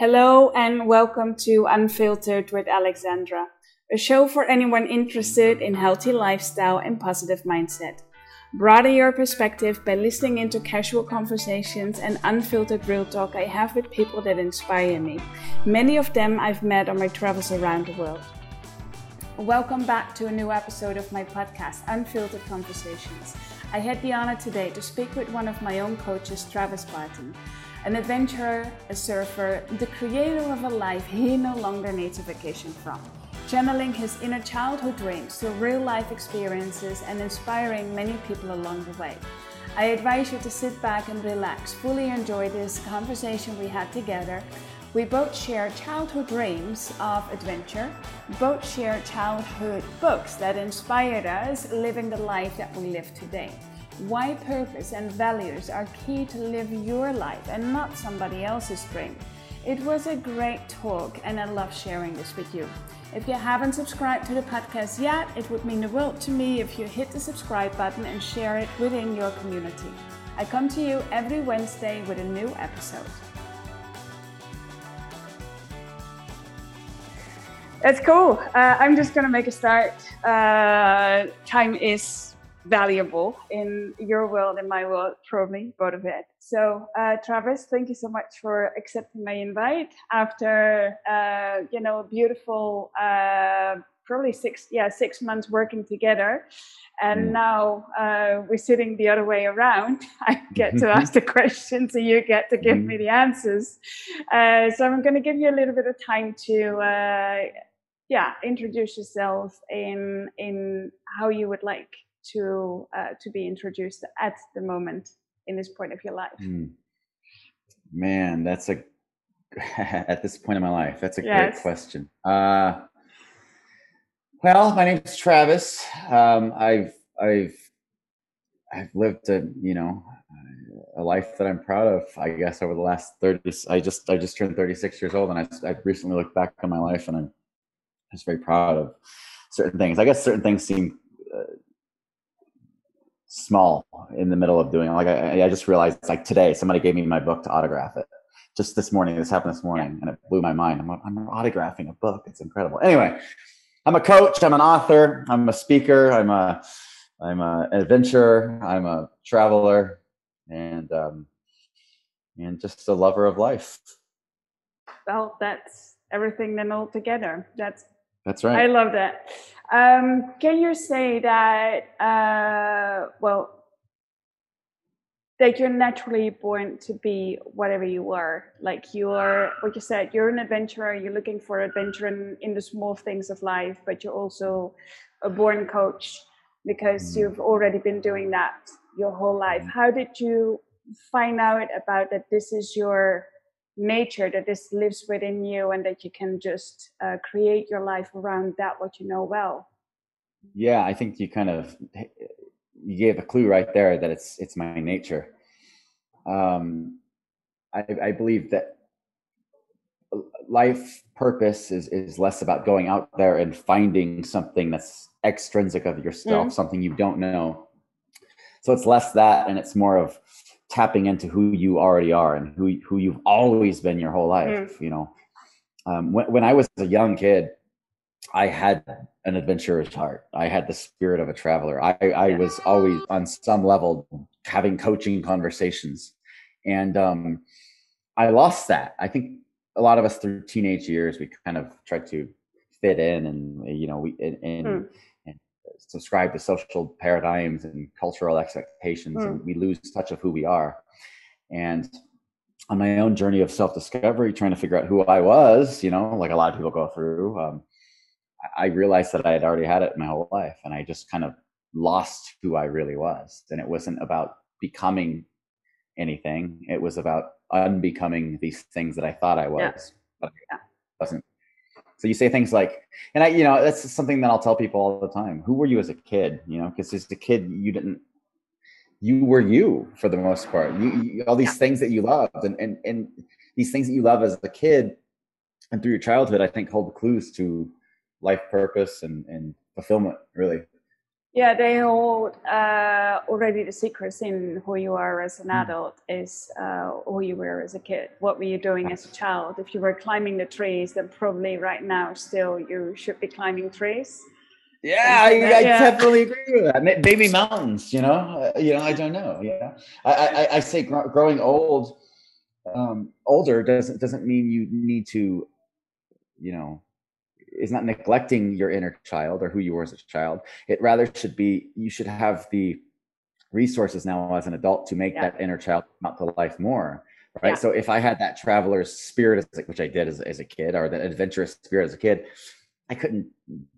Hello and welcome to Unfiltered with Alexandra, a show for anyone interested in healthy lifestyle and positive mindset. Broaden your perspective by listening into casual conversations and unfiltered real talk I have with people that inspire me. Many of them I've met on my travels around the world. Welcome back to a new episode of my podcast, Unfiltered Conversations. I had the honor today to speak with one of my own coaches, Travis Barton an adventurer, a surfer, the creator of a life he no longer needs a vacation from, channeling his inner childhood dreams through real life experiences and inspiring many people along the way. I advise you to sit back and relax, fully enjoy this conversation we had together. We both share childhood dreams of adventure, both share childhood books that inspired us living the life that we live today why purpose and values are key to live your life and not somebody else's dream. It was a great talk, and I love sharing this with you. If you haven't subscribed to the podcast yet, it would mean the world to me if you hit the subscribe button and share it within your community. I come to you every Wednesday with a new episode. That's cool. Uh, I'm just going to make a start. Uh, time is valuable in your world and my world, probably both of it. So, uh, Travis, thank you so much for accepting my invite after uh, you know beautiful. Uh, probably six yeah six months working together and mm. now uh, we're sitting the other way around i get to ask the questions and you get to give mm. me the answers uh, so i'm going to give you a little bit of time to uh, yeah introduce yourself in in how you would like to uh, to be introduced at the moment in this point of your life? Mm. Man, that's a at this point in my life. That's a yes. great question. Uh, well, my name is Travis. Um, I've I've I've lived a you know a life that I'm proud of. I guess over the last thirty, I just I just turned 36 years old, and I I recently looked back on my life, and I'm just very proud of certain things. I guess certain things seem uh, small in the middle of doing like I, I just realized like today somebody gave me my book to autograph it. Just this morning this happened this morning and it blew my mind. I'm, I'm autographing a book. It's incredible. Anyway i'm a coach i'm an author i'm a speaker i'm a i'm a, an adventurer i'm a traveler and um and just a lover of life. Well that's everything then all together. That's that's right. I love that. Um, can you say that, uh, well, that you're naturally born to be whatever you are? Like you're, what you said, you're an adventurer, you're looking for adventure in, in the small things of life, but you're also a born coach because mm. you've already been doing that your whole life. Mm. How did you find out about that this is your nature that this lives within you and that you can just uh, create your life around that what you know well yeah i think you kind of you gave a clue right there that it's it's my nature um i i believe that life purpose is is less about going out there and finding something that's extrinsic of yourself mm. something you don't know so it's less that and it's more of tapping into who you already are and who who you've always been your whole life. Mm. You know, um, when when I was a young kid, I had an adventurer's heart. I had the spirit of a traveler. I I was always on some level having coaching conversations, and um, I lost that. I think a lot of us through teenage years we kind of tried to fit in and you know we and, and mm subscribe to social paradigms and cultural expectations mm. and we lose touch of who we are and on my own journey of self-discovery trying to figure out who i was you know like a lot of people go through um, i realized that i had already had it my whole life and i just kind of lost who i really was and it wasn't about becoming anything it was about unbecoming these things that i thought i was yeah. but I wasn't so you say things like, and I, you know, that's something that I'll tell people all the time. Who were you as a kid? You know, because as a kid, you didn't, you were you for the most part. You, you all these things that you loved, and and and these things that you love as a kid, and through your childhood, I think hold clues to life purpose and and fulfillment. Really, Yeah, they hold uh, already the secrets in who you are as an mm. adult is uh, who you were as a kid. What were you doing as a child? If you were climbing the trees, then probably right now still you should be climbing trees. Yeah, I, I yeah. definitely agree with that. Baby mountains, you know, uh, you know, I don't know. Yeah, I, I, I say gr- growing old, um, older doesn't doesn't mean you need to, you know, is not neglecting your inner child or who you were as a child. It rather should be you should have the resources now as an adult to make yeah. that inner child come out to life more. Right. Yeah. So if I had that traveler's spirit, which I did as, as a kid, or that adventurous spirit as a kid, I couldn't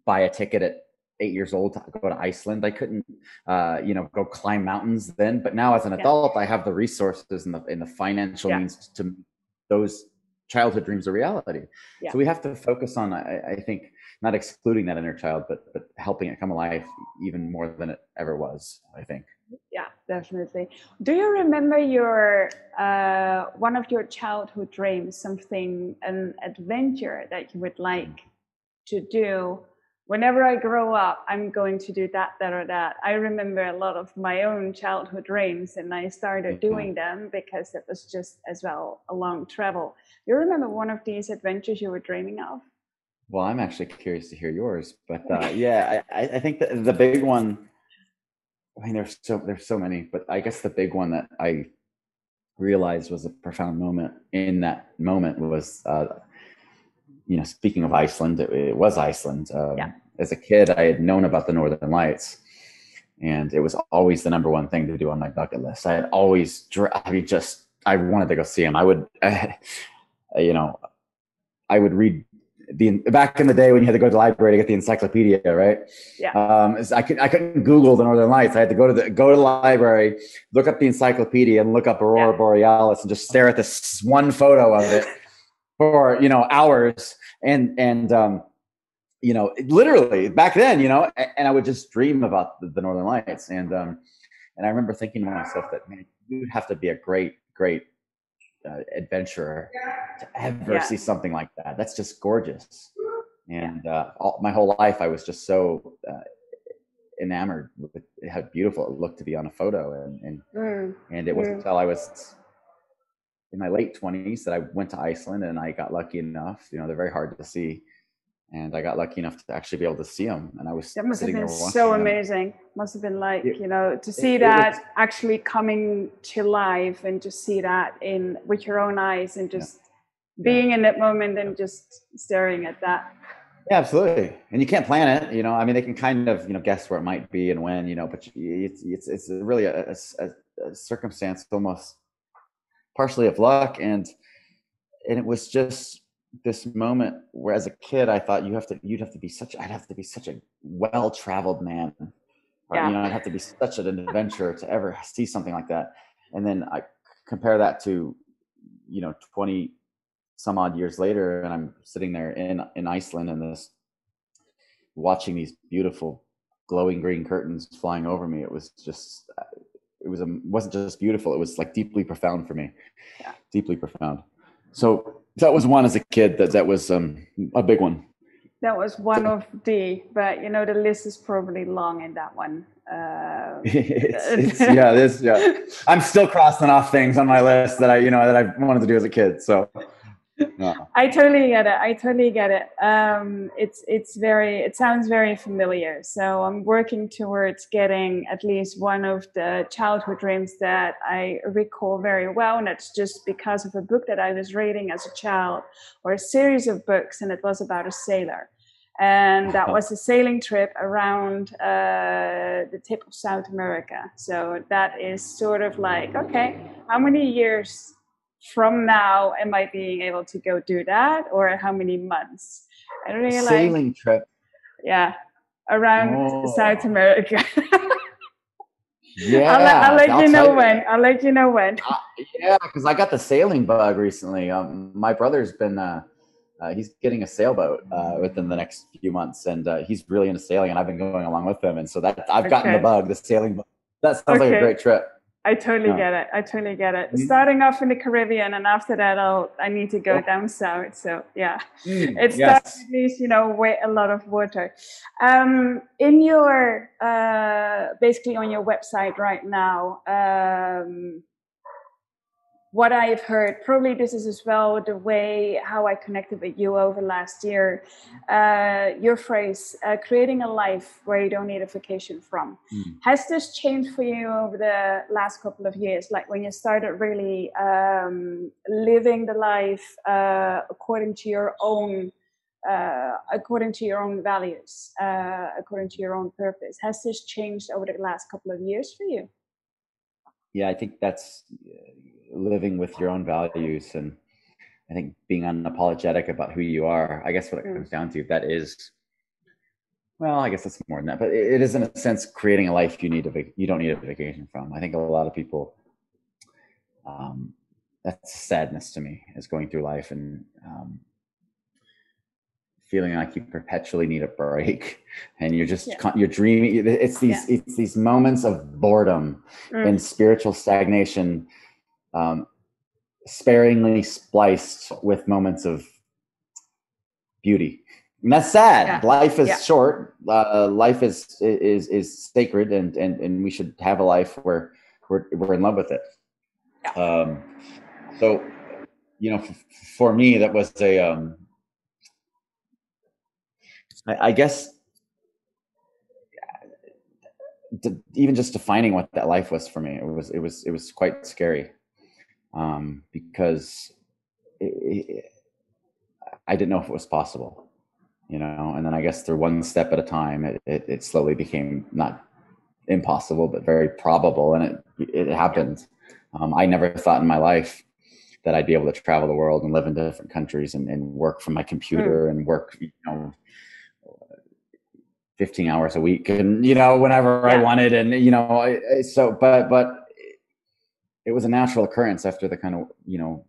buy a ticket at eight years old to go to Iceland. I couldn't, uh, you know, go climb mountains then. But now as an adult, I have the resources and the, and the financial yeah. means to those childhood dreams a reality. Yeah. So we have to focus on, I, I, think, not excluding that inner child, but but helping it come alive even more than it ever was. I think. Yeah, definitely. Do you remember your uh, one of your childhood dreams, something an adventure that you would like to do? Whenever I grow up, I'm going to do that, that, or that. I remember a lot of my own childhood dreams, and I started mm-hmm. doing them because it was just as well a long travel you remember one of these adventures you were dreaming of? Well, I'm actually curious to hear yours, but uh, yeah, I, I think that the big one. I mean, there's so there's so many, but I guess the big one that I realized was a profound moment in that moment was, uh, you know, speaking of Iceland, it, it was Iceland. Um, yeah. As a kid, I had known about the Northern Lights, and it was always the number one thing to do on my bucket list. I had always, I mean, just I wanted to go see them. I would, Uh, you know, I would read the back in the day when you had to go to the library to get the encyclopedia, right? Yeah. Um, I could I couldn't Google the Northern Lights. I had to go to the go to the library, look up the encyclopedia, and look up Aurora yeah. Borealis, and just stare at this one photo of it for you know hours. And and um, you know, literally back then, you know, and I would just dream about the, the Northern Lights. And um, and I remember thinking to myself that man, you'd have to be a great great uh, adventurer to ever yeah. see something like that. That's just gorgeous. And uh, all, my whole life, I was just so uh, enamored with how beautiful it looked to be on a photo. And and, mm. and it wasn't mm. until I was in my late twenties that I went to Iceland, and I got lucky enough. You know, they're very hard to see and I got lucky enough to actually be able to see them. And I was that must have been so amazing. Must have been like it, you know to see it, that it actually coming to life and just see that in with your own eyes and just yeah. being yeah. in that moment and just staring at that. Yeah, absolutely. And you can't plan it. You know, I mean, they can kind of you know guess where it might be and when. You know, but it's it's it's really a, a, a circumstance almost partially of luck and and it was just this moment where as a kid I thought you have to you'd have to be such I'd have to be such a well traveled man. Or, yeah. you know, I'd have to be such an adventurer to ever see something like that. And then I compare that to, you know, 20 some odd years later, and I'm sitting there in in Iceland and this watching these beautiful glowing green curtains flying over me. It was just it was a wasn't just beautiful, it was like deeply profound for me. Yeah. Deeply profound. So that was one as a kid that that was um, a big one that was one of the but you know the list is probably long in that one uh, it's, it's, yeah this yeah i'm still crossing off things on my list that i you know that i wanted to do as a kid so I totally get it. I totally get it. Um, it's it's very. It sounds very familiar. So I'm working towards getting at least one of the childhood dreams that I recall very well, and that's just because of a book that I was reading as a child, or a series of books, and it was about a sailor, and that was a sailing trip around uh, the tip of South America. So that is sort of like okay, how many years from now am I being able to go do that or how many months? I don't really like sailing trip. Yeah, around oh. South America. yeah, I'll, I'll let I'll you know you. when. I'll let you know when. Uh, yeah, because I got the sailing bug recently. Um, my brother's been. Uh, uh, he's getting a sailboat uh, within the next few months, and uh, he's really into sailing, and I've been going along with him, and so that I've gotten okay. the bug, the sailing bug. That sounds okay. like a great trip. I totally no. get it. I totally get it. Mm. Starting off in the Caribbean, and after that, I'll I need to go down south. So yeah, mm, it starts yes. at least you know with a lot of water. Um, in your uh, basically on your website right now, um, what I've heard, probably this is as well the way how I connected with you over last year. Uh, your phrase, uh, creating a life where you don't need a vacation from. Mm. Has this changed for you over the last couple of years? Like when you started really um, living the life uh, according to your own. Uh, according to your own values, uh, according to your own purpose, has this changed over the last couple of years for you? Yeah, I think that's living with your own values and I think being unapologetic about who you are. I guess what it comes down to that is, well, I guess it's more than that, but it is in a sense creating a life you need a vac- you don't need a vacation from. I think a lot of people, um, that's sadness to me is going through life and um, feeling like you perpetually need a break and you're just yeah. you're dreaming it's these yeah. it's these moments of boredom mm. and spiritual stagnation um, sparingly spliced with moments of beauty. And that's sad. Yeah. Life is yeah. short. Uh, life is is is sacred, and and and we should have a life where we're we're in love with it. Yeah. Um, so, you know, for, for me, that was a um, I, I guess even just defining what that life was for me, it was it was it was quite scary um, because it, it, I didn't know if it was possible, you know. And then I guess through one step at a time, it, it, it slowly became not impossible, but very probable, and it it happened. Um, I never thought in my life that I'd be able to travel the world and live in different countries and, and work from my computer mm. and work, you know, 15 hours a week and, you know, whenever yeah. I wanted. And, you know, I, so, but, but it was a natural occurrence after the kind of you know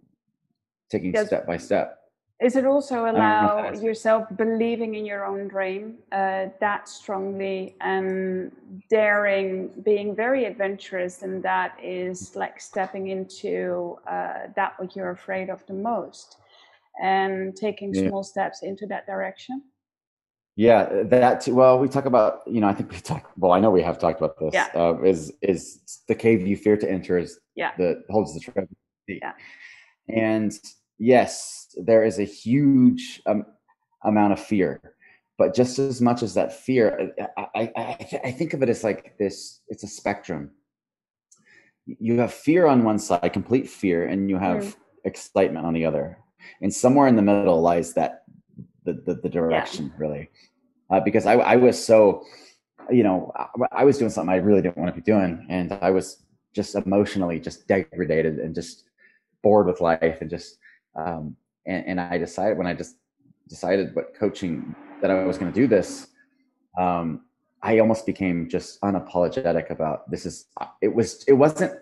taking yes. step by step is it also allow yourself believing in your own dream uh, that strongly and daring being very adventurous and that is like stepping into uh, that what you're afraid of the most and taking yeah. small steps into that direction yeah, that well, we talk about you know I think we talk well I know we have talked about this. Yeah. Uh, is is the cave you fear to enter is yeah the holds the treasure. Yeah. And yes, there is a huge um, amount of fear, but just as much as that fear, I I, I, I think of it as like this. It's a spectrum. You have fear on one side, complete fear, and you have mm. excitement on the other, and somewhere in the middle lies that the the, the direction yeah. really, uh, because I I was so, you know, I, I was doing something I really didn't want to be doing, and I was just emotionally just degraded and just bored with life and just um, and, and I decided when I just decided what coaching that I was going to do this, um, I almost became just unapologetic about this is it was it wasn't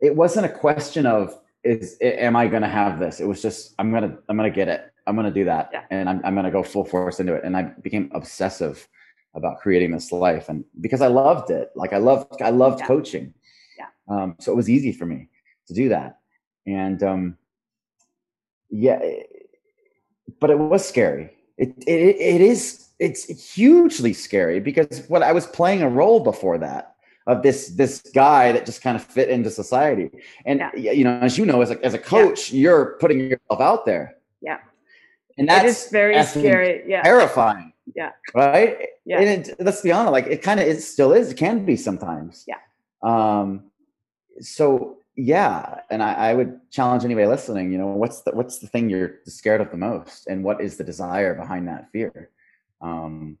it wasn't a question of is am I going to have this? It was just I'm gonna I'm gonna get it. I'm gonna do that, yeah. and I'm I'm gonna go full force into it. And I became obsessive about creating this life, and because I loved it, like I loved I loved yeah. coaching. Yeah. Um, so it was easy for me to do that, and um, yeah, but it was scary. It it it is it's hugely scary because what I was playing a role before that of this this guy that just kind of fit into society. And yeah. you know, as you know, as a as a coach, yeah. you're putting yourself out there. Yeah. And that's very scary. Yeah. Terrifying. Yeah. Right. Yeah. And it, let's be honest, like it kind of it still is. It can be sometimes. Yeah. Um. So yeah, and I, I would challenge anybody listening. You know, what's the what's the thing you're scared of the most, and what is the desire behind that fear? Um.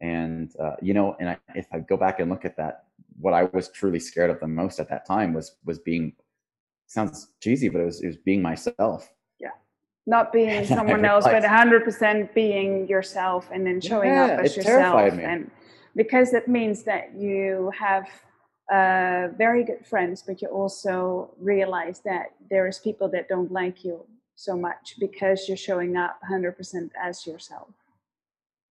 And uh, you know, and I, if I go back and look at that what I was truly scared of the most at that time was was being sounds cheesy, but it was it was being myself. Yeah. Not being someone else, but hundred percent being yourself and then showing yeah, up as yourself. And because that means that you have uh, very good friends, but you also realize that there is people that don't like you so much because you're showing up 100% as yourself.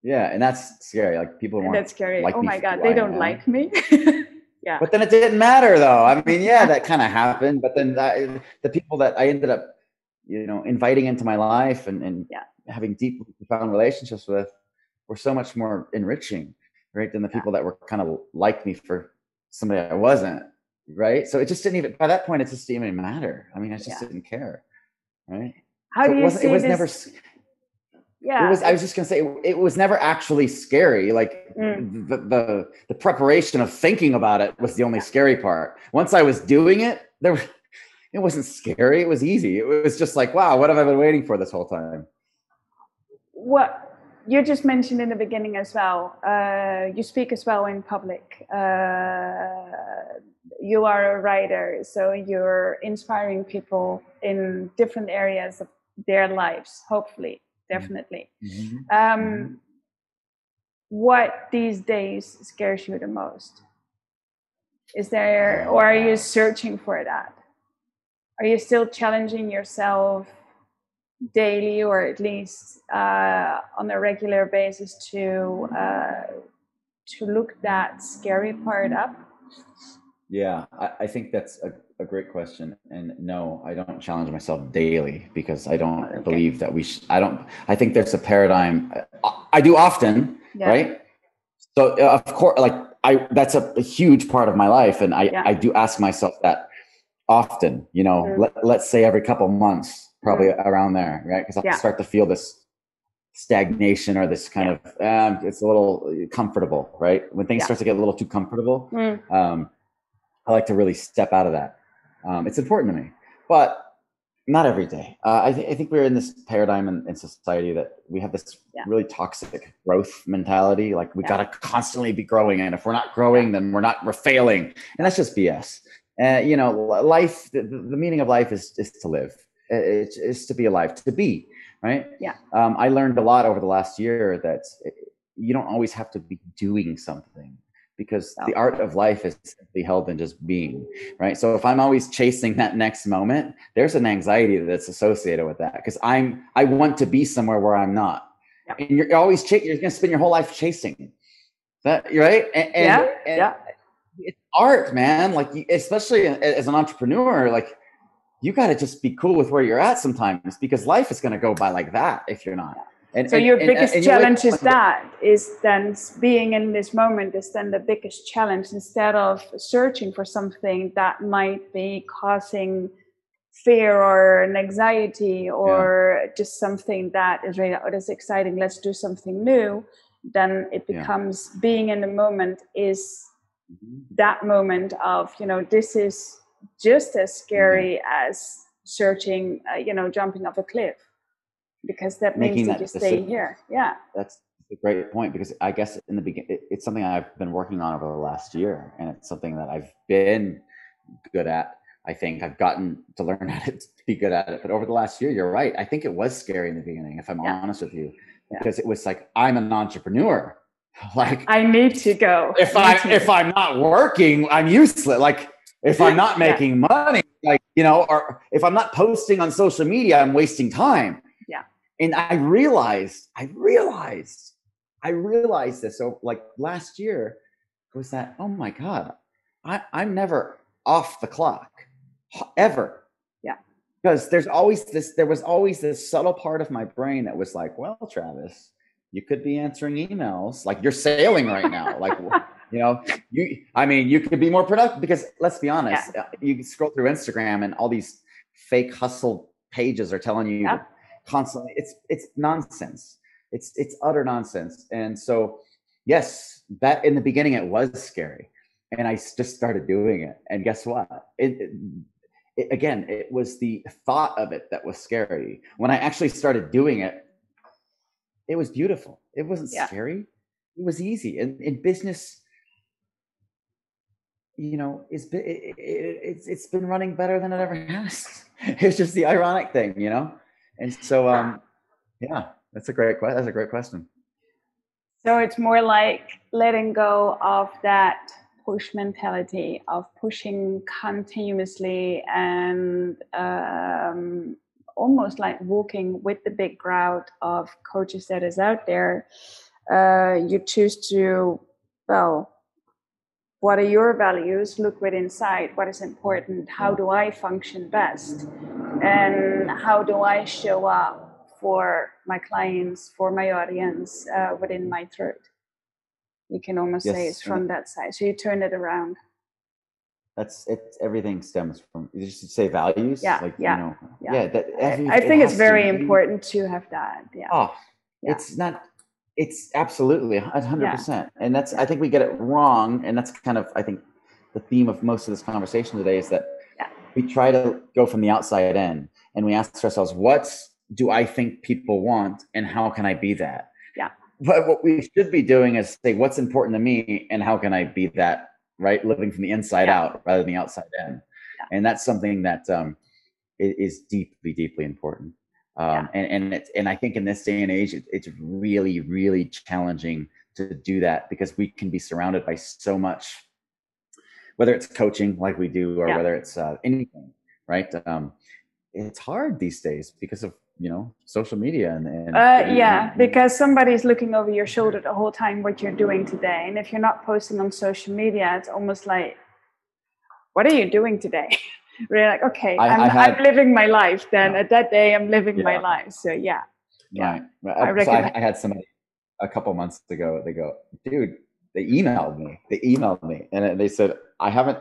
Yeah, and that's scary. Like people want that's scary. Like oh my god, they don't like me. Yeah. But then it didn't matter though. I mean, yeah, that kind of happened. But then that, the people that I ended up, you know, inviting into my life and, and yeah. having deep, profound relationships with were so much more enriching, right? Than the people that were kind of like me for somebody I wasn't, right? So it just didn't even, by that point, it just didn't even matter. I mean, I just Yeah. didn't care, right? How So do it you wasn't, see it was this? never, yeah. it was, I was just gonna say, it, it was never actually scary. Like Mm. the, the, the preparation of thinking about it was the only scary part. Once I was doing it, there was, it wasn't scary. It was easy. It was just like, wow, what have I been waiting for this whole time? what you just mentioned in the beginning as well. Uh, you speak as well in public. Uh, you are a writer, so you're inspiring people in different areas of their lives. Hopefully, definitely. Um, what these days scares you the most? Is there, or are you searching for that? Are you still challenging yourself daily, or at least uh, on a regular basis, to uh, to look that scary part up? Yeah, I, I think that's a, a great question. And no, I don't challenge myself daily because I don't Okay. believe that we, sh- I don't, I think there's a paradigm. I, I do often, Yeah. right? So uh, of course, like I, that's a, a huge part of my life. And I, Yeah. I do ask myself that often, you know, Mhm. let, let's say every couple months, probably around there, right? Because I'll Yeah. start to feel this stagnation or this kind of, um, it's a little comfortable, right? When things Yeah. start to get a little too comfortable, Mm, um, I like to really step out of that. Um, it's important to me, but not every day. Uh, I, th- I think we're in this paradigm in, in society that we have this Yeah. really toxic growth mentality. Like we Yeah. got to constantly be growing, and if we're not growing, then we're not we're failing, and that's just BS. Uh, you know, life. The, the the meaning of life is is to live. It's, it's to be alive, to be right. Yeah. Um, I learned a lot over the last year that you don't always have to be doing something because the art of life is simply held in just being right so if i'm always chasing that next moment there's an anxiety that's associated with that because i'm i want to be somewhere where i'm not and you're always ch- you're going to spend your whole life chasing that right and, and, Yeah, and yeah. it's art man like especially as an entrepreneur like you got to just be cool with where you're at sometimes because life is going to go by like that if you're not and, So and- your biggest and challenge is that is then being in this moment is then the biggest challenge instead of searching for something that might be causing fear or an anxiety or just something that is really oh that's exciting let's do something new then it Yeah. becomes being in the moment is Mhm. that moment of you know this is just as scary as searching uh, you know jumping off a cliff because that means that, that you stay here yeah that's a great point because I guess in the beginning, it, it's something I've been working on over the last year, and it's something that I've been good at. I think I've gotten to learn how to be good at it. But over the last year, you're right. I think it was scary in the beginning, if I'm Yeah. honest with you, Yeah. because it was like I'm an entrepreneur. Like i need to go if I I if. I'm not working, I'm useless. Like if I'm not Yeah. making money, like you know, or if I'm not posting on social media, I'm wasting time. Yeah. And I realized, I realized, I realized this. So like last year was that, oh my God, I, I'm never off the clock ever. Yeah. Because there's always this, there was always this subtle part of my brain that was like, well, Travis, you could be answering emails like you're sailing right now. like, you know, you, I mean, you could be more productive because let's be honest, uh, you scroll through Instagram and all these fake hustle pages are telling you Yeah. constantly, it's, it's nonsense. It's, it's utter nonsense. And so, yes, that in the beginning, it was scary and i just started doing it. And guess what? It, it, it, again, it was the thought of it that was scary. When I actually started doing it, it was beautiful. It wasn't Yeah. scary. It was easy. And in business, you know, it's been it, it, it's it's been running better than it ever has. It's just the ironic thing, you know. And so, um, yeah, that's a great question. that's a great question. So it's more like letting go of that push mentality of pushing continuously and um, almost like walking with the big crowd of coaches that is out there. Uh, you choose to, well, what are your values? Look within inside. What is important? How do I function best? And how do I show up for my clients, for my audience uh, within my throat? You can almost yes. say it's from that side. So you turn it around. That's it. Everything stems from. You just say values. Yeah. Like, yeah. You know, yeah. yeah that, every, I think it it's very important to have that. Yeah. Oh, yeah. it's not it's absolutely 100%. Yeah. And that's, I think we get it wrong. And that's kind of, I think, the theme of most of this conversation today is that yeah. we try to go from the outside in and we ask ourselves, what do I think people want and how can I be that? Yeah. But what we should be doing is say, what's important to me and how can I be that, right? Living from the inside yeah. out rather than the outside in. And that's something that um, is deeply, deeply important. Um, yeah. and and it's, and I think in this day and age, it, it's really really challenging to do that because we can be surrounded by so much, whether it's coaching like we do or yeah. whether it's uh, anything, right? Um, it's hard these days because of you know social media and, and uh, yeah and, because somebody's looking over your shoulder the whole time what you're doing today and if you're not posting on social media it's almost like what are you doing today we're like, okay, I, am I'm, had, I'm living my life. Then yeah. at that day, I'm living yeah. my life. So yeah, yeah. Right. I, so I, I, had somebody a couple months ago. They go, dude, they emailed me. They emailed me, and they said, I haven't,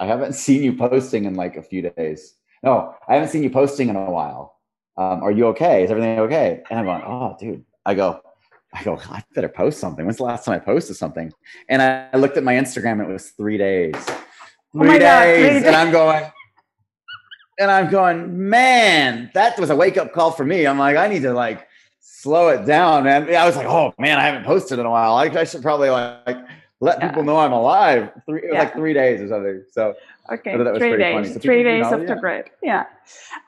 I haven't seen you posting in like a few days. No, I haven't seen you posting in a while. Um, are you okay? Is everything okay? And I'm going, oh, dude. I go, I go, I better post something. When's the last time I posted something? And I looked at my Instagram. It was three days. Oh three, oh days, God, three days. And I'm going, and I'm going, man, that was a wake up call for me. I'm like, I need to like slow it down, man. I was like, oh man, I haven't posted in a while. I, I should probably like let yeah. people know I'm alive. Three, yeah. like three days or something. So okay, three days, so three days know, after yeah.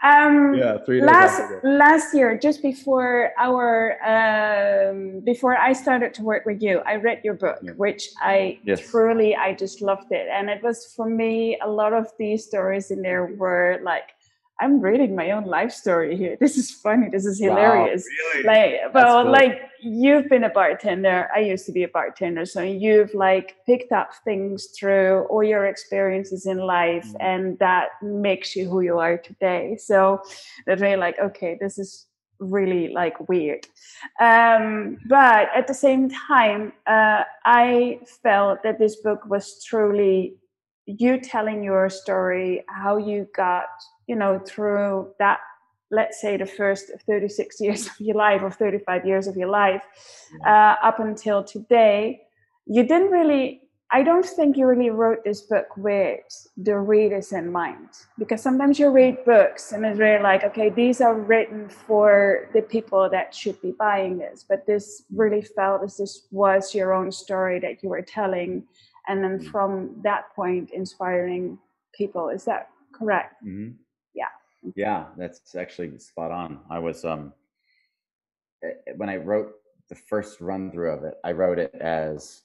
Yeah. Um, yeah, three days. Last last year, just before our um, before I started to work with you, I read your book, which I yes. truly I just loved it, and it was for me a lot of these stories in there were like I'm reading my own life story here. This is funny. This is hilarious. Wow, really? Like, well, cool. like you've been a bartender. I used to be a bartender. So you've like picked up things through all your experiences in life mm-hmm. and that makes you who you are today. So that's really like, okay, this is really like weird. Um, but at the same time, uh, I felt that this book was truly you telling your story, how you got you know, through that, let's say the first 36 years of your life or 35 years of your life uh, up until today, you didn't really, I don't think you really wrote this book with the readers in mind. Because sometimes you read books and it's really like, okay, these are written for the people that should be buying this. But this really felt as this was your own story that you were telling. And then mm. from that point, inspiring people. Is that correct? Mm-hmm. Yeah, that's actually spot on. I was um eh, eh, when I wrote the first run through of it, I wrote it as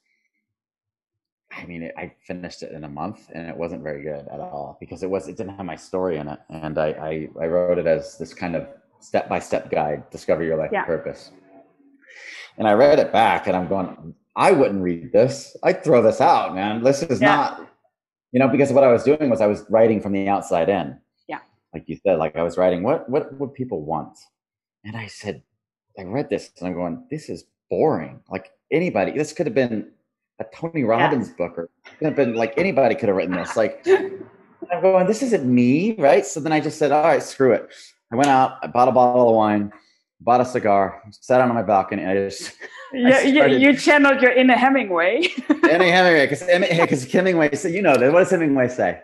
I mean, it, I finished it in a month, and it wasn't very good at all because it was it didn't have my story in it, and I I, I wrote it as this kind of step by step guide, discover your life yeah. purpose. And I read it back, and I'm going, I wouldn't read this. I'd throw this out, man. This is yeah. not, you know, because what I was doing was I was writing from the outside in like you said, like I was writing, what what would people want? And I said, I read this and I'm going, this is boring. Like anybody, this could have been a Tony Robbins yeah. book, or it could have been like anybody could have written this. Like I'm going, this isn't me, right? So then I just said, all right, screw it. I went out, I bought a bottle of wine, bought a cigar, sat on my balcony, and I just yeah, you, you channeled your inner Hemingway. inner Hemingway, because Hemingway said, you know, what does Hemingway say?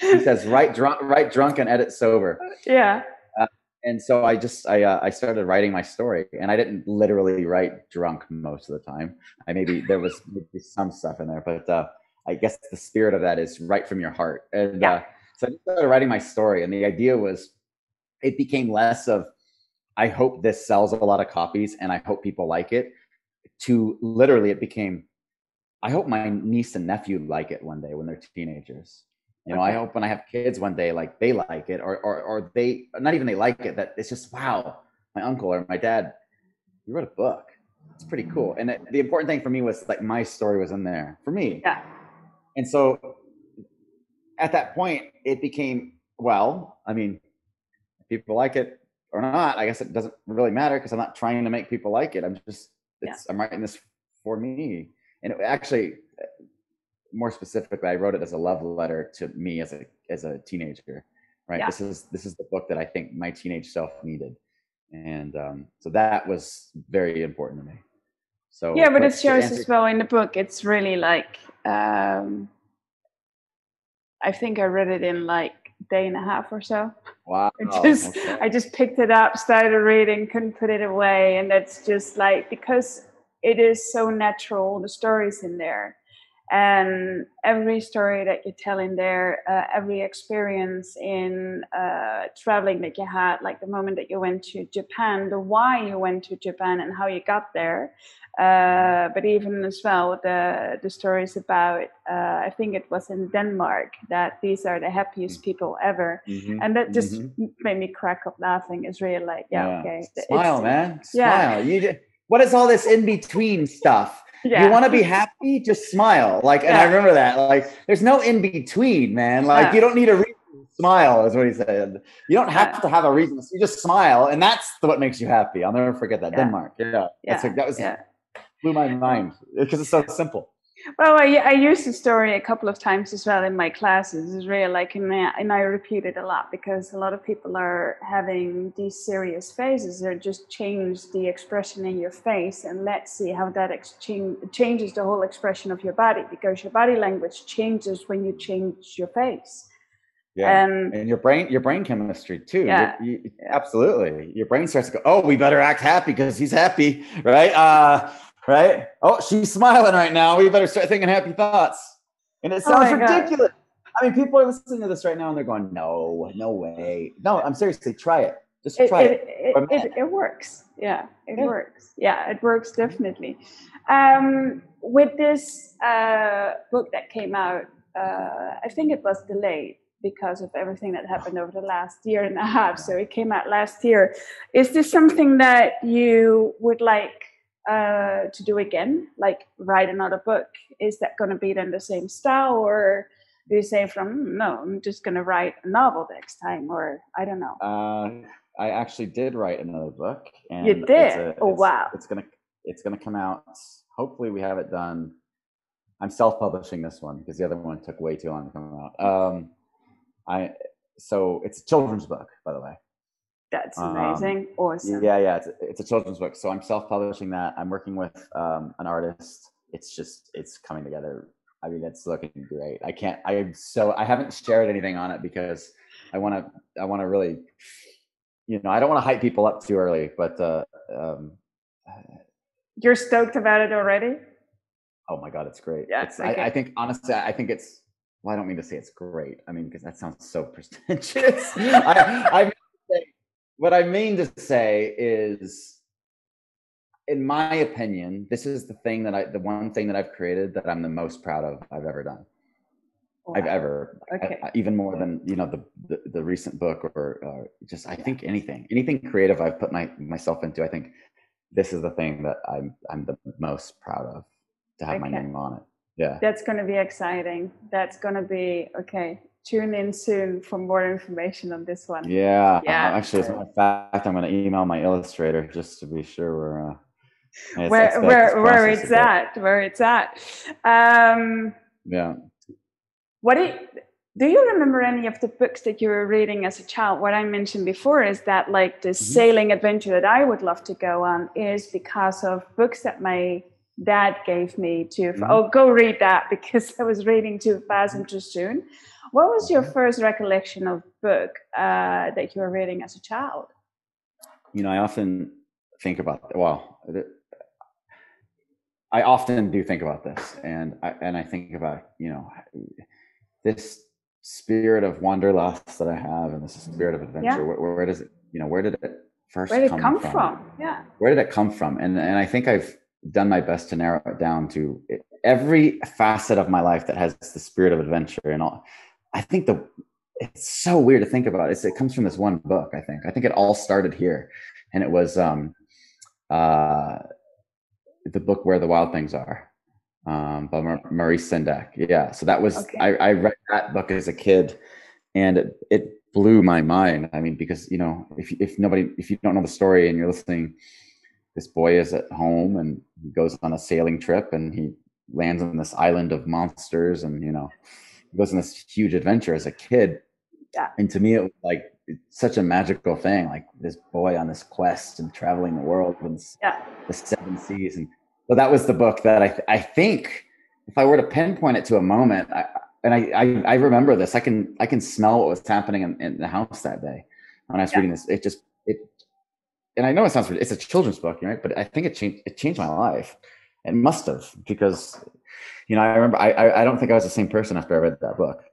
He says write drunk write drunk and edit sober. Yeah. Uh, and so i just i uh, i started writing my story and i didn't literally write drunk most of the time. I maybe there was maybe some stuff in there but uh, i guess the spirit of that is right from your heart. And yeah. Uh, so i started writing my story and the idea was it became less of i hope this sells a lot of copies and i hope people like it to literally it became i hope my niece and nephew like it one day when they're teenagers you know, I hope when I have kids one day, like they like it, or or or they not even they like it. That it's just wow, my uncle or my dad, he wrote a book. it's pretty cool. And it, the important thing for me was like my story was in there for me. Yeah. And so at that point, it became well. I mean, people like it or not, I guess it doesn't really matter because I'm not trying to make people like it. I'm just it's yeah. I'm writing this for me. And it actually more specifically, I wrote it as a love letter to me as a as a teenager. Right. Yeah. This is this is the book that I think my teenage self needed. And um, so that was very important to me. So Yeah, but it shows answer- as well in the book. It's really like um I think I read it in like day and a half or so. Wow. I just okay. I just picked it up, started reading, couldn't put it away. And that's just like because it is so natural, the stories in there. And every story that you tell in there, uh, every experience in uh, traveling that you had, like the moment that you went to Japan, the why you went to Japan and how you got there, uh, but even as well the the stories about uh, I think it was in Denmark that these are the happiest people ever, mm-hmm. and that just mm-hmm. made me crack up laughing. It's really like yeah, yeah. okay, smile, man, smile. Yeah. You just, what is all this in between stuff? Yeah. You want to be happy, just smile. Like, and yeah. I remember that. Like, there's no in between, man. Like, you don't need a reason smile is what he said. You don't have to have a reason. You just smile, and that's what makes you happy. I'll never forget that. Denmark. Yeah, yeah. A, that was blew my mind because it's so simple. Well, I, I used the story a couple of times as well in my classes. It's really like, and I, and I repeat it a lot because a lot of people are having these serious phases. They just change the expression in your face, and let's see how that exchange changes the whole expression of your body because your body language changes when you change your face. Yeah, um, and your brain, your brain chemistry too. Yeah, you, you, absolutely. Your brain starts to go, "Oh, we better act happy because he's happy, right?" Uh, right? Oh, she's smiling right now. We better start thinking happy thoughts. And it oh sounds oh ridiculous. God. I mean, people are listening to this right now and they're going, no, no way. No, I'm seriously, try it. Just try it. It, it, it, it works. Yeah, it yeah. works. Yeah, it works definitely. Um, with this uh, book that came out, uh, I think it was delayed because of everything that happened over the last year and a half. So it came out last year. Is this something that you would like uh, to do again, like write another book? Is that going to be then the same style, or do you say from no, I'm just going to write a novel next time, or I don't know? Uh, I actually did write another book. And you did? A, oh wow! It's gonna it's gonna come out. Hopefully, we have it done. I'm self-publishing this one because the other one took way too long to come out. Um, I so it's a children's book, by the way. That's um, amazing. Um, awesome. Yeah, yeah. It's a, it's a children's book. So I'm self publishing that. I'm working with um, an artist. It's just, it's coming together. I mean, it's looking great. I can't, I'm so, I haven't shared anything on it because I want to, I want to really, you know, I don't want to hype people up too early, but, uh, um, you're stoked about it already? Oh my God, it's great. Yeah. It's, okay. I, I think, honestly, I think it's, well, I don't mean to say it's great. I mean, because that sounds so pretentious. I, I what I mean to say is, in my opinion, this is the thing that I, the one thing that I've created that I'm the most proud of I've ever done. Wow. I've ever, okay. I, even more than you know the the, the recent book or uh, just I think anything, anything creative I've put my myself into. I think this is the thing that I'm I'm the most proud of to have okay. my name on it. Yeah, that's going to be exciting. That's going to be okay tune in soon for more information on this one. Yeah. Yeah. Uh, actually, as a matter of fact, I'm going to email my illustrator just to be sure we're. Uh, where where where it's at? Where it's at? Um, yeah. What do you, do you remember any of the books that you were reading as a child? What I mentioned before is that like the mm-hmm. sailing adventure that I would love to go on is because of books that my dad gave me to. Mm-hmm. Oh, go read that because I was reading too fast and too soon. What was your first recollection of book uh, that you were reading as a child? You know, I often think about well, I often do think about this, and I, and I think about you know this spirit of wanderlust that I have, and this spirit of adventure. Yeah. Where, where, does it? You know, where did it first? Where did come it come from? from? Yeah. Where did it come from? And and I think I've done my best to narrow it down to every facet of my life that has the spirit of adventure and all I think the it's so weird to think about. It's, it comes from this one book. I think. I think it all started here, and it was um, uh, the book Where the Wild Things Are um, by Maurice Sendak. Yeah, so that was okay. I, I read that book as a kid, and it, it blew my mind. I mean, because you know, if if nobody, if you don't know the story and you're listening, this boy is at home and he goes on a sailing trip and he lands on this island of monsters and you know, he goes on this huge adventure as a kid. Yeah. And to me, it was like such a magical thing, like this boy on this quest and traveling the world and yeah. the seven seas. And so that was the book that I, I think if I were to pinpoint it to a moment, I, and I, I, I, remember this, I can, I can smell what was happening in, in the house that day when I was yeah. reading this. It just, it, and I know it sounds, it's a children's book, right? But I think it changed, it changed my life. It must have because, you know, I remember, I, I, don't think I was the same person after I read that book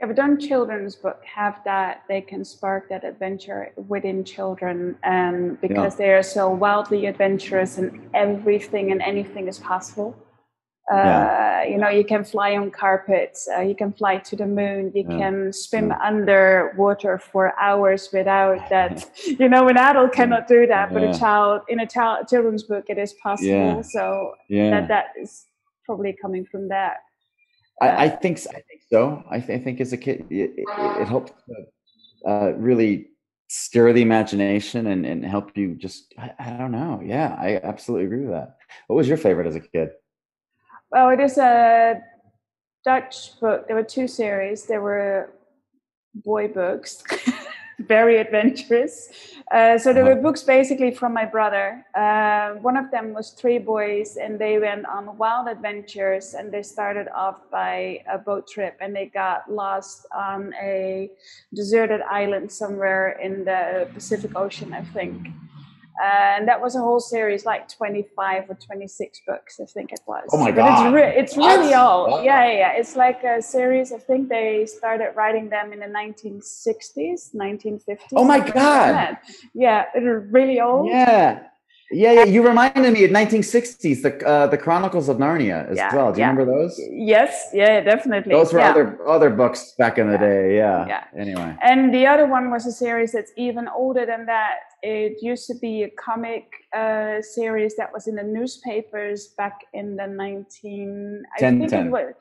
if done children's book have that they can spark that adventure within children um, and because yeah. they are so wildly adventurous and everything and anything is possible uh, yeah. you know you can fly on carpets uh, you can fly to the moon you yeah. can swim underwater for hours without that you know an adult cannot do that but a child in a child children's book it is possible so that that is probably coming from that I, I think I think so. I, th- I think as a kid, it, it, it helps to, uh, really stir the imagination and, and help you just I, I, don't know. Yeah, I absolutely agree with that. What was your favorite as a kid? Well, it is a Dutch book. There were two series. There were boy books. very adventurous. Uh, so there were uh-huh. books basically from my brother. Uh, one of them was three boys, and they went on wild adventures. And they started off by a boat trip, and they got lost on a deserted island somewhere in the Pacific Ocean, I think and that was a whole series, like 25 or 26 books, I think it was. Oh my but god! It's, re- it's really old. Yeah, yeah, yeah. It's like a series. I think they started writing them in the 1960s, 1950s. Oh my god! Like yeah, they're really old. Yeah. Yeah, yeah, you reminded me of 1960s, the uh, the Chronicles of Narnia as yeah, well. Do you yeah. remember those? Yes, yeah, definitely. Those were yeah. other other books back in the day. Yeah. Yeah. Anyway. And the other one was a series that's even older than that. It used to be a comic uh, series that was in the newspapers back in the 19. 10, I think 10. it was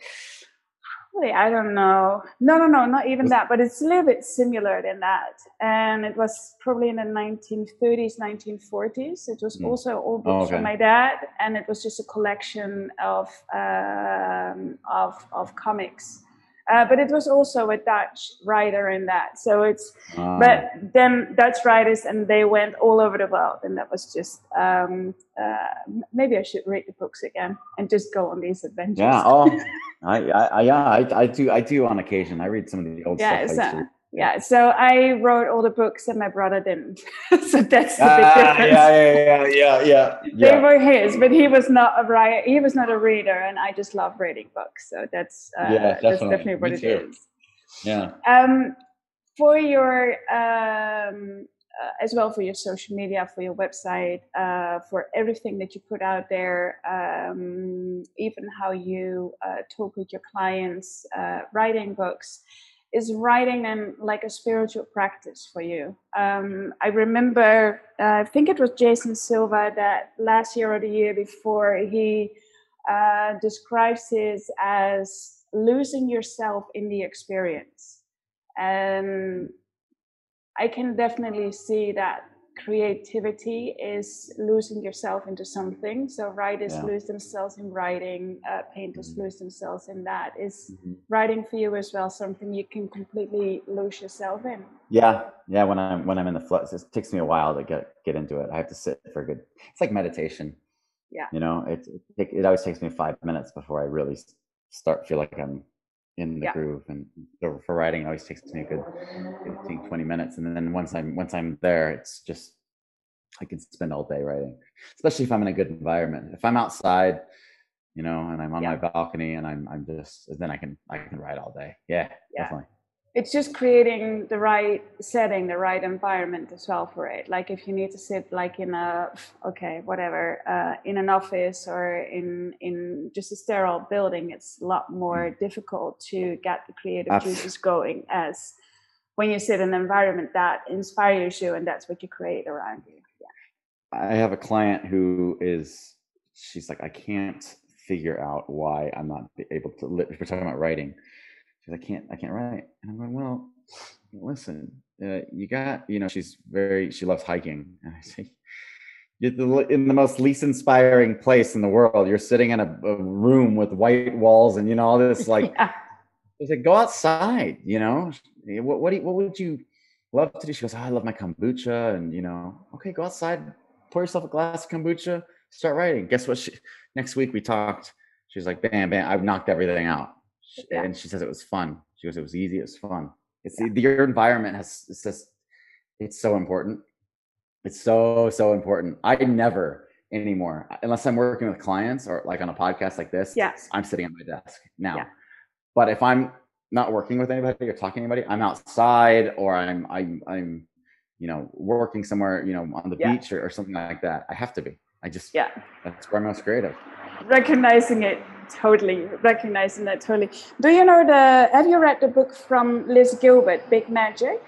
I don't know. No, no, no, not even that, but it's a little bit similar than that. And it was probably in the 1930s, 1940s. It was mm. also all books oh, okay. from my dad, and it was just a collection of um, of of comics. Uh, but it was also a Dutch writer in that. So it's, ah. but then Dutch writers and they went all over the world. And that was just, um, uh, maybe I should read the books again and just go on these adventures. Yeah. Oh, I, I, yeah, I, I do, I do on occasion. I read some of the old yeah, stuff yeah so i wrote all the books and my brother didn't so that's the big uh, difference yeah yeah yeah yeah yeah they were his but he was not a writer he was not a reader and i just love reading books so that's uh, yeah, definitely. that's definitely what Me it too. is. yeah um for your um uh, as well for your social media, for your website, uh, for everything that you put out there, um, even how you uh, talk with your clients, uh, writing books is writing them like a spiritual practice for you. Um, I remember, uh, I think it was Jason Silva that last year or the year before, he uh, describes this as losing yourself in the experience. And I can definitely see that creativity is losing yourself into something. So writers yeah. lose themselves in writing, uh, painters mm-hmm. lose themselves in that. Is mm-hmm. writing for you as well something you can completely lose yourself in? Yeah, yeah. When I'm when I'm in the flow, it takes me a while to get get into it. I have to sit for a good. It's like meditation. Yeah. You know, it it, it always takes me five minutes before I really start feel like I'm in the yeah. groove and so for writing it always takes me a good 15 20 minutes and then once i'm once i'm there it's just i can spend all day writing especially if i'm in a good environment if i'm outside you know and i'm on yeah. my balcony and i'm i'm just then i can i can write all day yeah, yeah. definitely it's just creating the right setting, the right environment as well for it. Like if you need to sit like in a okay, whatever, uh, in an office or in in just a sterile building, it's a lot more difficult to get the creative that's... juices going as when you sit in an environment that inspires you and that's what you create around you. Yeah. I have a client who is she's like, I can't figure out why I'm not able to. If we're talking about writing. She's, I can't, I can't write. And I'm going, well, listen, uh, you got, you know, she's very, she loves hiking. And I say, you're in the most least inspiring place in the world. You're sitting in a, a room with white walls and you know all this like. yeah. I said, go outside. You know, what what, you, what would you love to do? She goes, oh, I love my kombucha, and you know, okay, go outside, pour yourself a glass of kombucha, start writing. Guess what? She, next week we talked. She's like, bam, bam, I've knocked everything out, yeah. and she says it was fun. She goes, it was easy, it was fun. It's yeah. your environment has it's just it's so important. It's so so important. I never anymore unless I'm working with clients or like on a podcast like this. Yes, I'm sitting at my desk now. Yeah. But if I'm not working with anybody or talking to anybody, I'm outside or I'm I'm I'm you know working somewhere you know on the yeah. beach or, or something like that. I have to be. I just yeah. That's where I'm most creative. Recognizing it totally, recognizing that totally. Do you know the? Have you read the book from Liz Gilbert, Big Magic?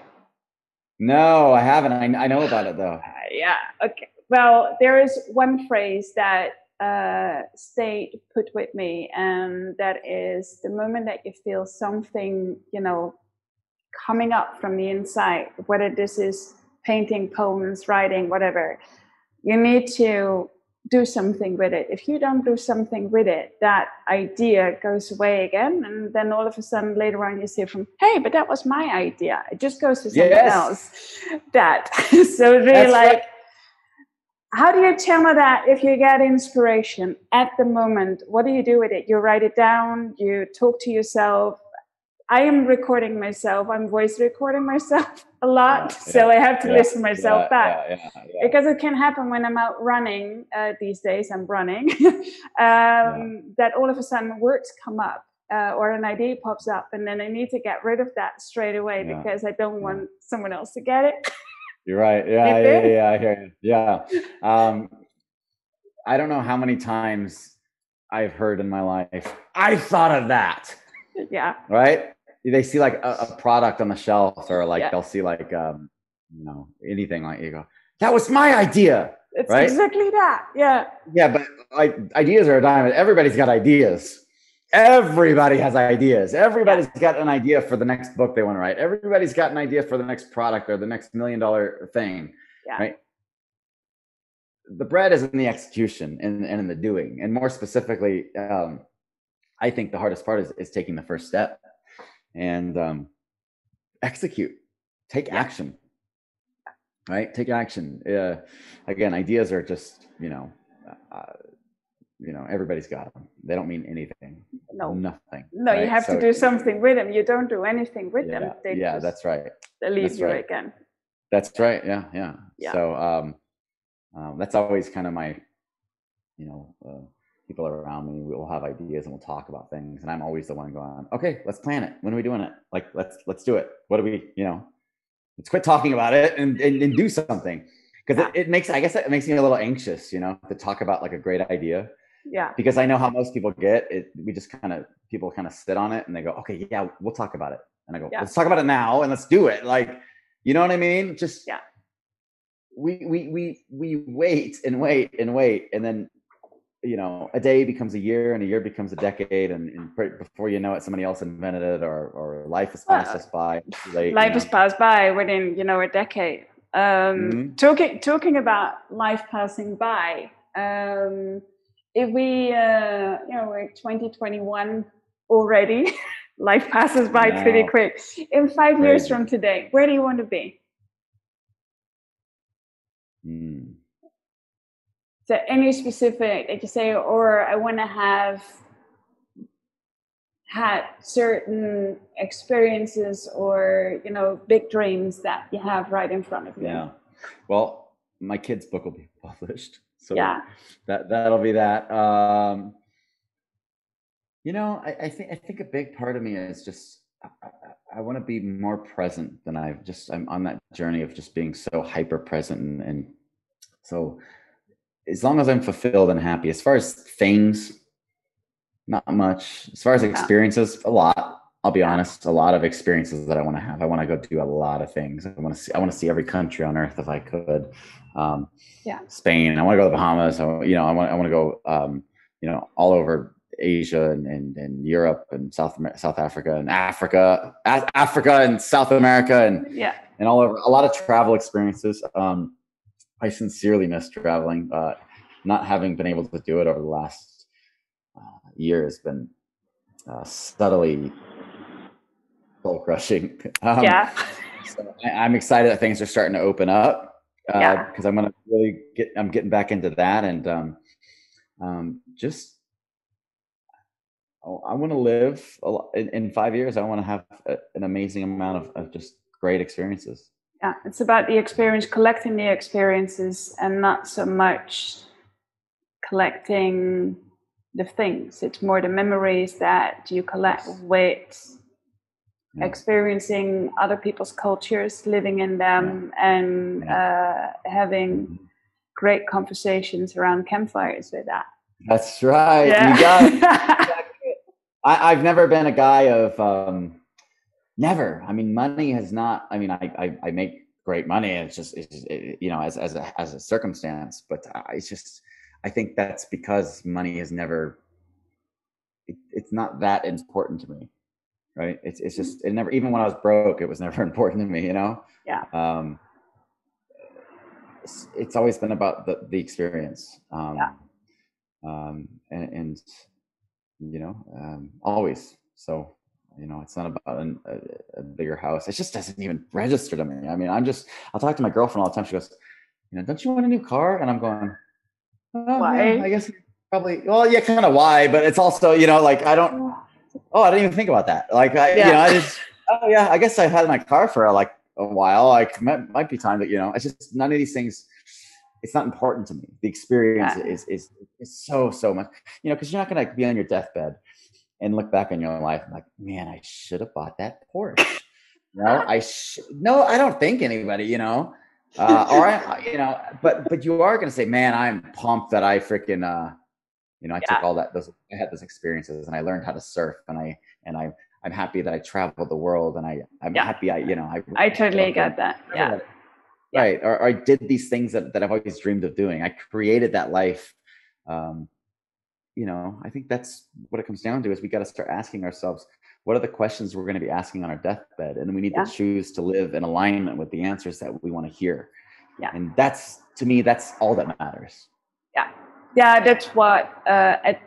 No, I haven't. I, I know about it though. Uh, yeah. Okay. Well, there is one phrase that uh, stayed put with me, and that is the moment that you feel something, you know, coming up from the inside, whether this is painting, poems, writing, whatever, you need to do something with it. If you don't do something with it, that idea goes away again. And then all of a sudden later on you say from, hey, but that was my idea. It just goes to something yes. else. That. so really That's like right. how do you channel that if you get inspiration at the moment? What do you do with it? You write it down, you talk to yourself. I am recording myself, I'm voice recording myself a lot, yeah, so I have to yeah, listen myself yeah, back because it can happen when I'm out running. Uh, these days, I'm running. um, that all of a sudden words come up uh, or an idea pops up, and then I need to get rid of that straight away because I don't want someone else to get it. You're right. Yeah, yeah, yeah, I hear you. Yeah. Um, I don't know how many times I've heard in my life. I thought of that. Yeah. Right they see like a, a product on the shelf or like yeah. they'll see like um you know anything like you go that was my idea it's right? exactly that yeah. Yeah but like ideas are a diamond. Everybody's got ideas. Everybody has ideas. Everybody's got an idea for the next book they want to write. Everybody's got an idea for the next product or the next million dollar thing yeah. right? The bread is in the execution and, and in the doing. And more specifically um, i think the hardest part is, is taking the first step and um, execute, take yeah. action. Right, take action. Uh, again, ideas are just you know, uh, uh, you know, everybody's got them. They don't mean anything. No, nothing. No, right? you have so, to do something with them. You don't do anything with yeah, them. They yeah, that's right. They leave you right. again. That's right. Yeah, yeah. yeah. So um, um, that's always kind of my, you know, uh, people around me we'll have ideas and we'll talk about things and i'm always the one going okay let's plan it. When are we doing it? Like let's let's do it. What do we you know let's quit talking about it and and, and do something. Because it, it makes i guess it makes me a little anxious you know to talk about like a great idea. Yeah. Because i know how most people get it we just kind of people kind of sit on it and they go okay yeah we'll talk about it. And i go yeah. let's talk about it now and let's do it. Like you know what i mean? Just yeah. we we we we wait and wait and wait and then you know a day becomes a year and a year becomes a decade and, and before you know it somebody else invented it or or life has passed us by late, life has passed by within you know a decade. Um, mm-hmm. talking talking about life passing by um, if we uh, you know we're 2021 already life passes by pretty quick. In five Crazy. years from today where do you want to be? Mm so any specific like you say or i want to have had certain experiences or you know big dreams that you have right in front of you. Yeah. Well my kid's book will be published so yeah. that that'll be that. Um you know i, I think i think a big part of me is just I, I want to be more present than I've just I'm on that journey of just being so hyper present and, and so as long as I'm fulfilled and happy, as far as things, not much. As far as experiences, a lot. I'll be honest, a lot of experiences that I want to have. I want to go do a lot of things. I want to see. I want to see every country on earth if I could. Um, yeah. Spain. I want to go to the Bahamas. I, you know, I want. I want to go. Um, you know, all over Asia and, and, and Europe and South South Africa and Africa, Africa and South America and yeah, and all over. A lot of travel experiences. Um, I sincerely miss traveling. Uh, not having been able to do it over the last uh, year has been uh, subtly soul crushing. Um, yeah. So I, am excited that things are starting to open up because uh, yeah. I'm gonna really get. I'm getting back into that and um, um, just. I want to live in, in, five years. I want to have a, an amazing amount of, of just great experiences. Yeah, it's about the experience, collecting the experiences, and not so much collecting the things. It's more the memories that you collect with yeah. experiencing other people's cultures, living in them, yeah. and yeah. Uh, having mm-hmm. great conversations around campfires with that. That's right. You got I, have never been a guy of um, never. I mean, money has not. I mean, I I, I make great money. It's just it's, it, you know as as a as a circumstance, but it's just I think that's because money has never. It, it's not that important to me, right? It's it's just it never. Even when I was broke, it was never important to me. You know. Yeah. Um. It's, it's always been about the the experience. Um, yeah. Um. And, and you know, um, always. So you know, it's not about an, a, a, bigger house. It just doesn't even register to me. I mean, I'm just. I'll talk to my girlfriend all the time. She goes, you know, don't you want a new car? And I'm going Oh, why? Yeah, I guess probably. Well, yeah, kind of why, but it's also you know like I don't. Oh, I didn't even think about that. Like I, yeah. you know, I just. Oh yeah, I guess I've had my car for like a while. Like might, might be time that you know. It's just none of these things. It's not important to me. The experience yeah. is is is so so much. You know, because you're not gonna be on your deathbed and look back on your life and like, man, I should have bought that Porsche. no, I sh- no, I don't think anybody. You know, uh, or I, you know, but but you are going to say, man, I'm pumped that I freaking, uh, you know, I yeah. took all that those I had those experiences and I learned how to surf and I and I I'm happy that I traveled the world and I I'm yeah. happy I you know I I totally got that yeah. Right, or, or, I did these things that, that I've always dreamed of doing. I created that life. Um, you know, I think that's what it comes down to is we got to start asking ourselves, what are the questions we're going to be asking on our deathbed? And we need yeah. to choose to live in alignment with the answers that we want to hear. Yeah. And that's to me that's all that matters. Yeah. Yeah that's what uh at,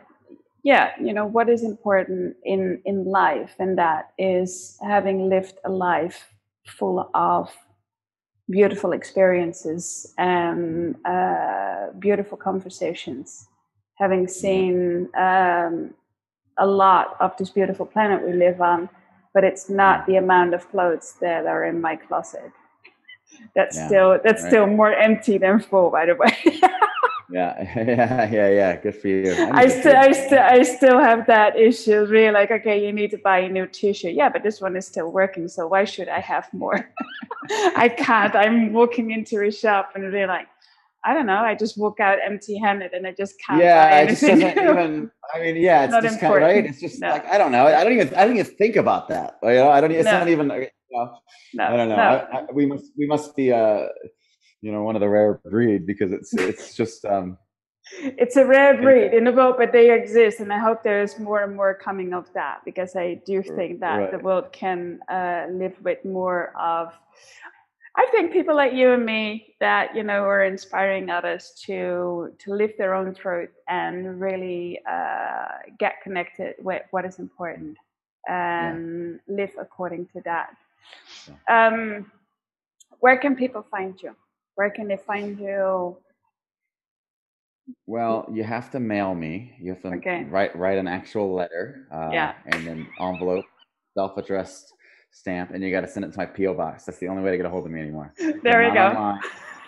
yeah you know what is important in in life and that is having lived a life full of beautiful experiences and uh, beautiful conversations having seen um, a lot of this beautiful planet we live on, but it's not the amount of clothes that are in my closet. That's yeah, still that's right. still more empty than full, by the way. yeah, yeah, yeah, yeah. Good for you. I, I still, I still, I still have that issue. Really, like, okay, you need to buy a new T-shirt. Yeah, but this one is still working, so why should I have more? I can't. I'm walking into a shop and really like, I don't know. I just walk out empty-handed, and I just can't. Yeah, it just doesn't even. I mean, yeah, it's not just kind of right. It's just no. like I don't know. I don't even. I don't even think about that. You know, I don't. It's no. not even. You know, no, I don't know. No. I, I, we must. We must be. Uh, you know, one of the rare breed because it's. It's just. um it's a rare breed in the world, but they exist, and I hope there's more and more coming of that because I do think that right. the world can uh, live with more of I think people like you and me that you know are inspiring others to to live their own truth and really uh, get connected with what is important and yeah. live according to that. Yeah. Um, where can people find you? Where can they find you? Well, you have to mail me. You have to okay. write write an actual letter. Uh, yeah. And then envelope, self addressed stamp and you got to send it to my PO box. That's the only way to get a hold of me anymore. There you go. Online.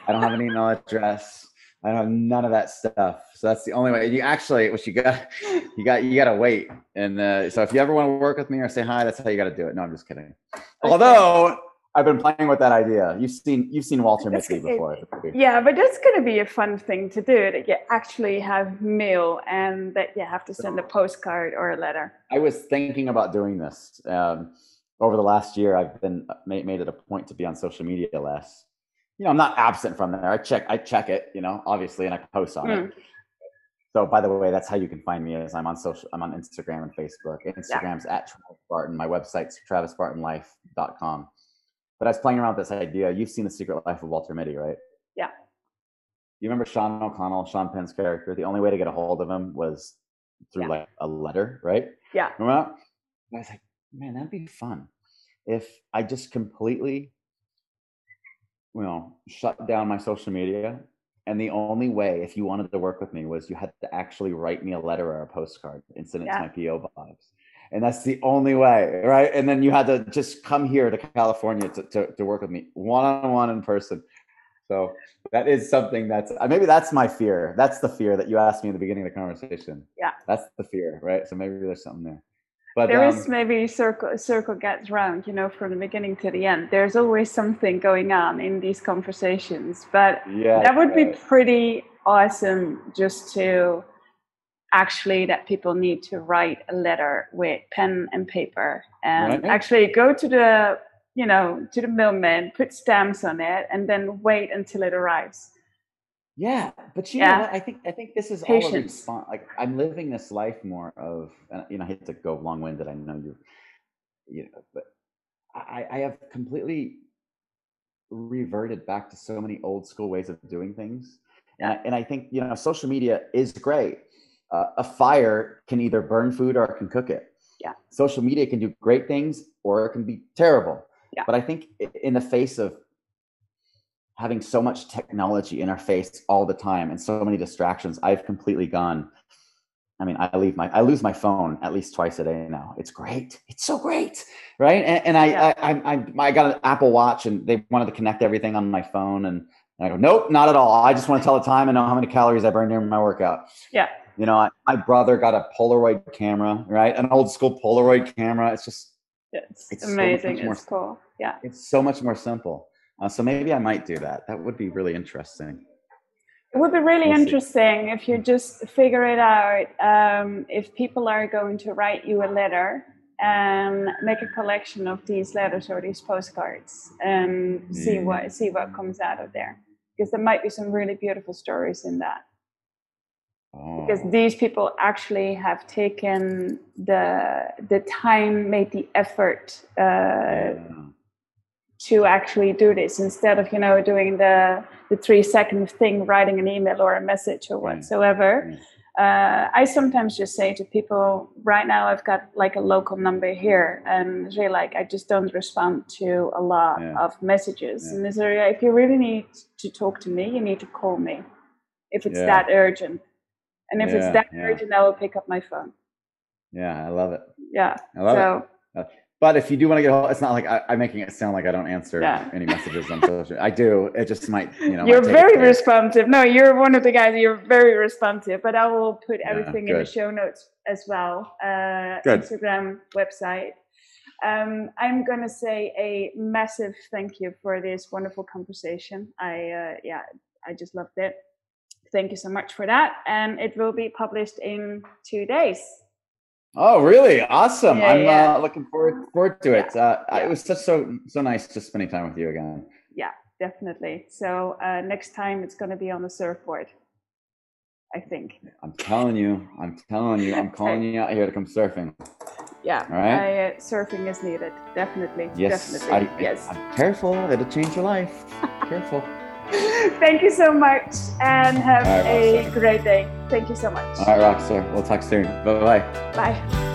I don't have an email address. I don't have none of that stuff. So that's the only way. You actually, what you got, you got, you got to wait. And uh, so if you ever want to work with me or say hi, that's how you got to do it. No, I'm just kidding. Okay. Although I've been playing with that idea. You've seen you've seen Walter Mitty before. Yeah, but that's going to be a fun thing to do. That you actually have mail and that you have to send a postcard or a letter. I was thinking about doing this um, over the last year. I've been uh, made, made it a point to be on social media less. You know, I'm not absent from there. I check I check it. You know, obviously, and I post on mm. it. So, by the way, that's how you can find me. Is I'm on social. I'm on Instagram and Facebook. Instagram's yeah. at Travis Barton. My website's travisbartonlife.com but I was playing around with this idea. You've seen The Secret Life of Walter Mitty, right? Yeah. You remember Sean O'Connell, Sean Penn's character? The only way to get a hold of him was through yeah. like a letter, right? Yeah. Remember I was like, man, that'd be fun. If I just completely, you know, shut down my social media. And the only way, if you wanted to work with me, was you had to actually write me a letter or a postcard and send it yeah. to my PO box. And that's the only way right? And then you had to just come here to california to, to, to work with me one-on-one in person. So that is something that's uh, maybe that's my fear. That's the fear that you asked me in the beginning of the conversation. Yeah. That's the fear right? So maybe there's something there but there um, is maybe circle circle gets round you know from the beginning to the end there's always something going on in these conversations but yeah that would right. be pretty awesome just to actually that people need to write a letter with pen and paper and right. actually go to the you know to the mailman put stamps on it and then wait until it arrives yeah but you yeah. know what i think i think this is Patience. all a response like i'm living this life more of you know i hate to go long-winded i know you you know but i i have completely reverted back to so many old school ways of doing things and I, and I think you know social media is great uh, a fire can either burn food or it can cook it. Yeah. Social media can do great things or it can be terrible. Yeah. But I think in the face of having so much technology in our face all the time and so many distractions, I've completely gone. I mean, I leave my I lose my phone at least twice a day now. It's great. It's so great, right? And, and I, yeah. I, I I I got an Apple Watch, and they wanted to connect everything on my phone, and I go, nope, not at all. I just want to tell the time and know how many calories I burned during my workout. Yeah. You know, I, my brother got a Polaroid camera, right? An old school Polaroid camera. It's just, it's, it's amazing. So it's cool. Yeah. It's so much more simple. Uh, so maybe I might do that. That would be really interesting. It would be really we'll interesting see. if you just figure it out. Um, if people are going to write you a letter and make a collection of these letters or these postcards and see what see what comes out of there because there might be some really beautiful stories in that because oh. these people actually have taken the the time made the effort uh, yeah. To actually do this instead of you know doing the the three second thing writing an email or a message or mm. whatsoever yeah. Uh, I sometimes just say to people, right now I've got like a local number here, and they like I just don't respond to a lot yeah. of messages. Yeah. And is there, if you really need to talk to me, you need to call me if it's yeah. that urgent. And if it's that urgent, I will pick up my phone. Yeah, I love it. Yeah. I love so, it. But if you do want to get hold, it's not like I, am making it sound like I don't answer yeah. any messages on social. I do. It just might, you know. You're very responsive. No, you're one of the guys. You're very responsive. But I will put everything yeah, in the show notes as well. Uh, Instagram, website. Um, I'm gonna say a massive thank you for this wonderful conversation. I uh, yeah, I just loved it. Thank you so much for that, and it will be published in two days. Oh, really? Awesome! Yeah, I'm yeah. Uh, looking forward forward to it. Uh, it was just so so nice just spending time with you again. Yeah, definitely. So uh, next time it's going to be on the surfboard. I think. I'm telling you. I'm telling you. I'm calling you out here to come surfing. Yeah. All right. I, uh, surfing is needed. Definitely. Yes. Definitely. I, yes. I'm careful. It'll change your life. careful. Thank you so much and have right, a great day. Thank you so much. All right, Rockstar. We'll talk soon. Bye-bye. Bye.